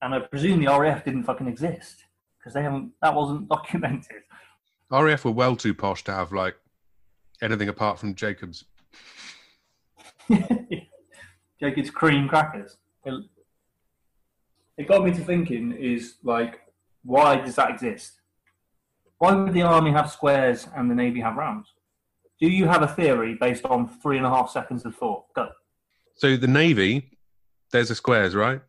And I presume the RAF didn't fucking exist because they haven't. That wasn't [LAUGHS] documented. RAF were well too posh to have like anything apart from Jacobs. [LAUGHS] Jacob's cream crackers. It, it got me to thinking: is like, why does that exist? Why would the army have squares and the navy have rounds? Do you have a theory based on three and a half seconds of thought? Go. So the Navy, there's the squares, right?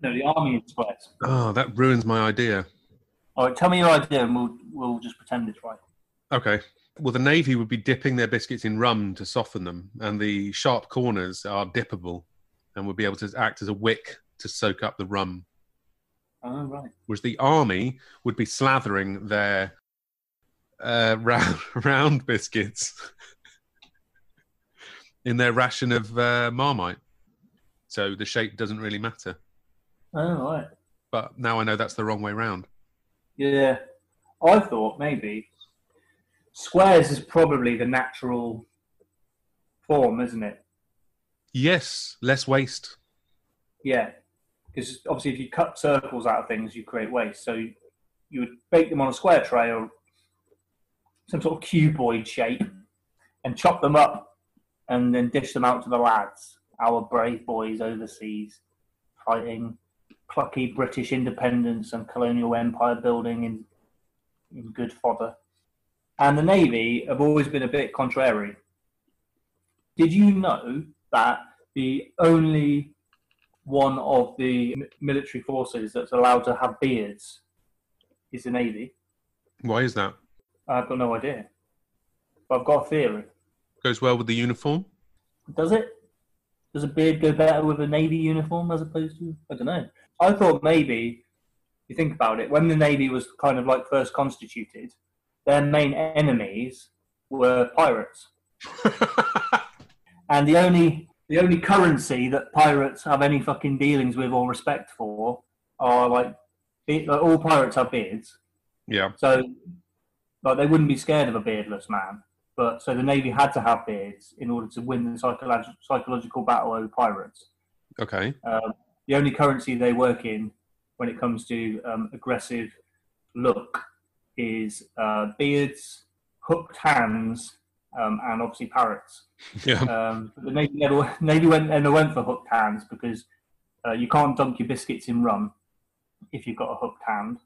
No, the army is squares. Oh, that ruins my idea. All right, tell me your idea, and we'll we'll just pretend it's right. Okay. Well, the Navy would be dipping their biscuits in rum to soften them, and the sharp corners are dippable and would be able to act as a wick to soak up the rum. Oh, right. Whereas the Army would be slathering their uh, [LAUGHS] round, round biscuits in their ration of uh, Marmite. So the shape doesn't really matter. Oh, right. But now I know that's the wrong way round. Yeah, I thought maybe squares is probably the natural form, isn't it? Yes, less waste. Yeah, because obviously if you cut circles out of things, you create waste. So you, you would bake them on a square tray or some sort of cuboid shape and chop them up and then dish them out to the lads, our brave boys overseas, fighting plucky British independence and colonial empire building in, in good fodder. And the Navy have always been a bit contrary. Did you know that the only one of the military forces that's allowed to have beards is the Navy? Why is that? I've got no idea. But I've got a theory. Goes well with the uniform. Does it? Does a beard go better with a navy uniform as opposed to? I don't know. I thought maybe, if you think about it, when the navy was kind of like first constituted, their main enemies were pirates, [LAUGHS] and the only the only currency that pirates have any fucking dealings with or respect for are like, be- like all pirates have beards, yeah. so like they wouldn't be scared of a beardless man. But so the navy had to have beards in order to win the psycholo- psychological battle over pirates. Okay. Um, the only currency they work in when it comes to um, aggressive look is uh, beards, hooked hands, um, and obviously parrots. [LAUGHS] Yeah. Um, but the Navy, never, Navy went and they went for hooked hands because uh, you can't dunk your biscuits in rum if you've got a hooked hand.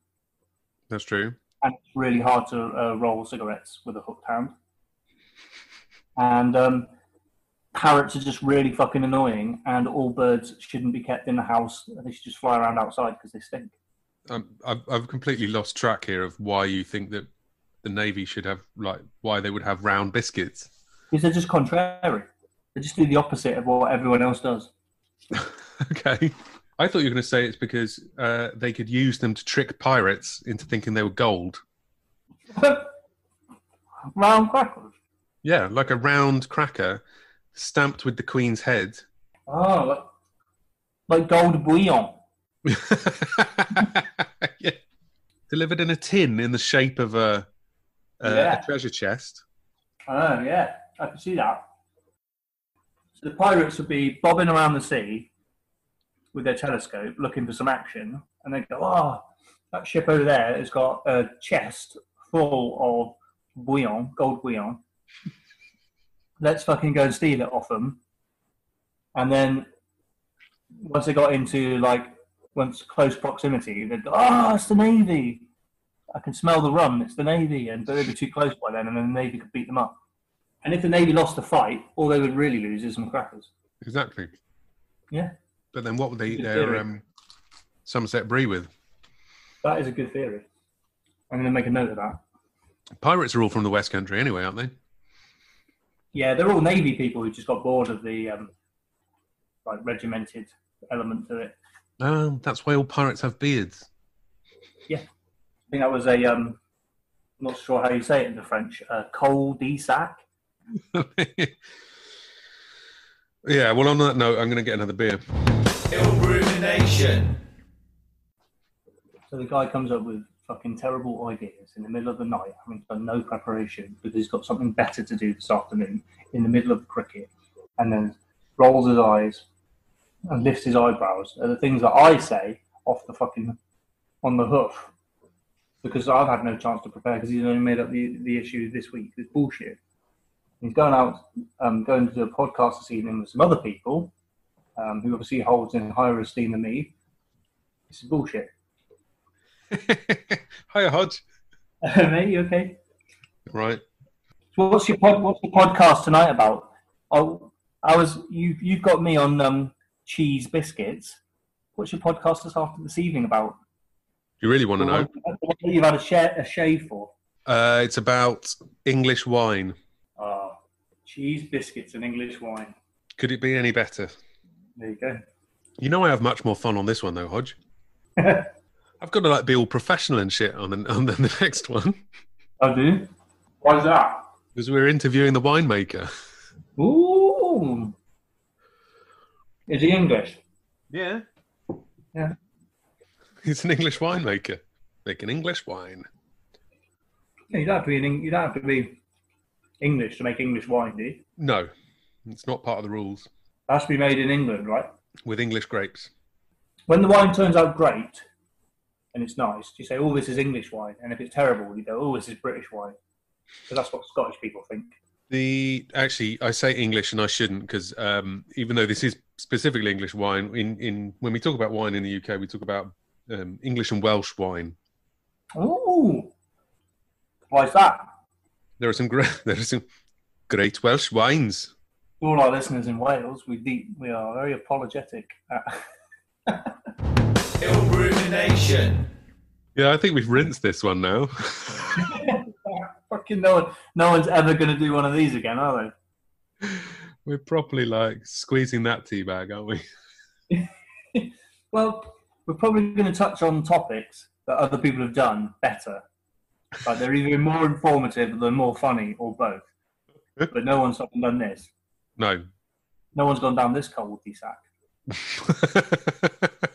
That's true. And it's really hard to uh, roll cigarettes with a hooked hand. And um, parrots are just really fucking annoying, and all birds shouldn't be kept in the house. They should just fly around outside because they stink. Um, I've, I've completely lost track here of why you think that the navy should have like why they would have round biscuits. Because they're just contrary. They just do the opposite of what everyone else does. [LAUGHS] okay. I thought you were going to say it's because uh, they could use them to trick pirates into thinking they were gold. [LAUGHS] Round crackers. Yeah, like a round cracker stamped with the queen's head. Oh, like, like gold bouillon. [LAUGHS] yeah. Delivered in a tin in the shape of a, a, Yeah. a treasure chest. Oh, yeah, I can see that. So the pirates would be bobbing around the sea with their telescope looking for some action, and they go, Oh, that ship over there has got a chest full of bouillon, gold bouillon. Let's fucking go and steal it off them. And then once they got into like once close proximity, they'd go, Oh, it's the Navy. I can smell the rum. It's the Navy, and but they'd be too close by then, and then the Navy could beat them up. And if the Navy lost the fight, all they would really lose is some crackers. Exactly. Yeah, But then what would they eat their um, Somerset Brie with? that is a good theory. I'm going to make a note of that. Pirates are all from the West Country anyway, aren't they? Yeah, they're all Navy people who just got bored of the um, like regimented element to it. Um, that's why all pirates have beards. Yeah, I think that was a um, not sure how you say it in the French. Uh, col de sac. [LAUGHS] yeah, well, on that note, I'm going to get another beer. Ill rumination. So the guy comes up with fucking terrible ideas in the middle of the night, having done no preparation because he's got something better to do this afternoon in the middle of the cricket, and then rolls his eyes and lifts his eyebrows at the things that I say off the fucking on the hoof because I've had no chance to prepare because he's only made up the, the issue this week. It's bullshit. He's going out, um, going to do a podcast this evening with some other people um, who obviously holds in higher esteem than me. This is bullshit. [LAUGHS] Hiya, Hodge. [LAUGHS] Mate, you okay? Right. So what's your pod, what's your podcast tonight about? Oh, I was you you've got me on um, cheese biscuits. What's your podcast this after this evening about? You really want to know? That You've had a, share, a shave for. Uh, it's about English wine. Oh, cheese biscuits and English wine. Could it be any better? There you go. You know, I have much more fun on this one, though, Hodge. [LAUGHS] I've got to like be all professional and shit on the, on the, the [LAUGHS] next one I do. Why's that? because we're interviewing the winemaker. Ooh. Is he English? Yeah. Yeah. He's an English winemaker making English wine. Yeah, you don't have to be an, you don't have to be English to make English wine, do you? No, it's not part of the rules It has to be made in England, right? with English grapes. when the wine turns out great and it's nice, you say, "Oh, this is English wine," and if it's terrible, you go, "Oh, this is British wine," because that's what Scottish people think. The actually, I say English and I shouldn't because um, even though this is specifically English wine, in, in when we talk about wine in the UK, we talk about um, English and Welsh wine. Oh, why is that? There are some great [LAUGHS] there are some great Welsh wines. To all our listeners in Wales, we de- we are very apologetic. At- Ill rumination. Yeah, I think we've rinsed this one now. [LAUGHS] [LAUGHS] Fucking no one, no one's ever going to do one of these again, are they? We're properly like squeezing that tea bag, aren't we? [LAUGHS] well, we're probably going to touch on topics that other people have done better. Like they're either more informative, they're more funny, or both. But no one's fucking done this. No. No one's gone down this cold sack. [LAUGHS]